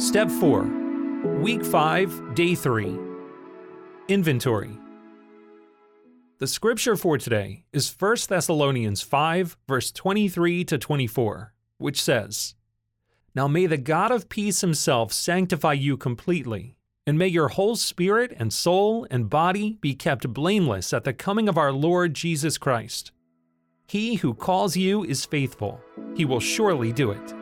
Step 4 Week 5, Day 3 Inventory. The scripture for today is 1 Thessalonians 5, verse 23 to 24, which says, Now may the God of peace himself sanctify you completely, and may your whole spirit and soul and body be kept blameless at the coming of our Lord Jesus Christ. He who calls you is faithful, he will surely do it.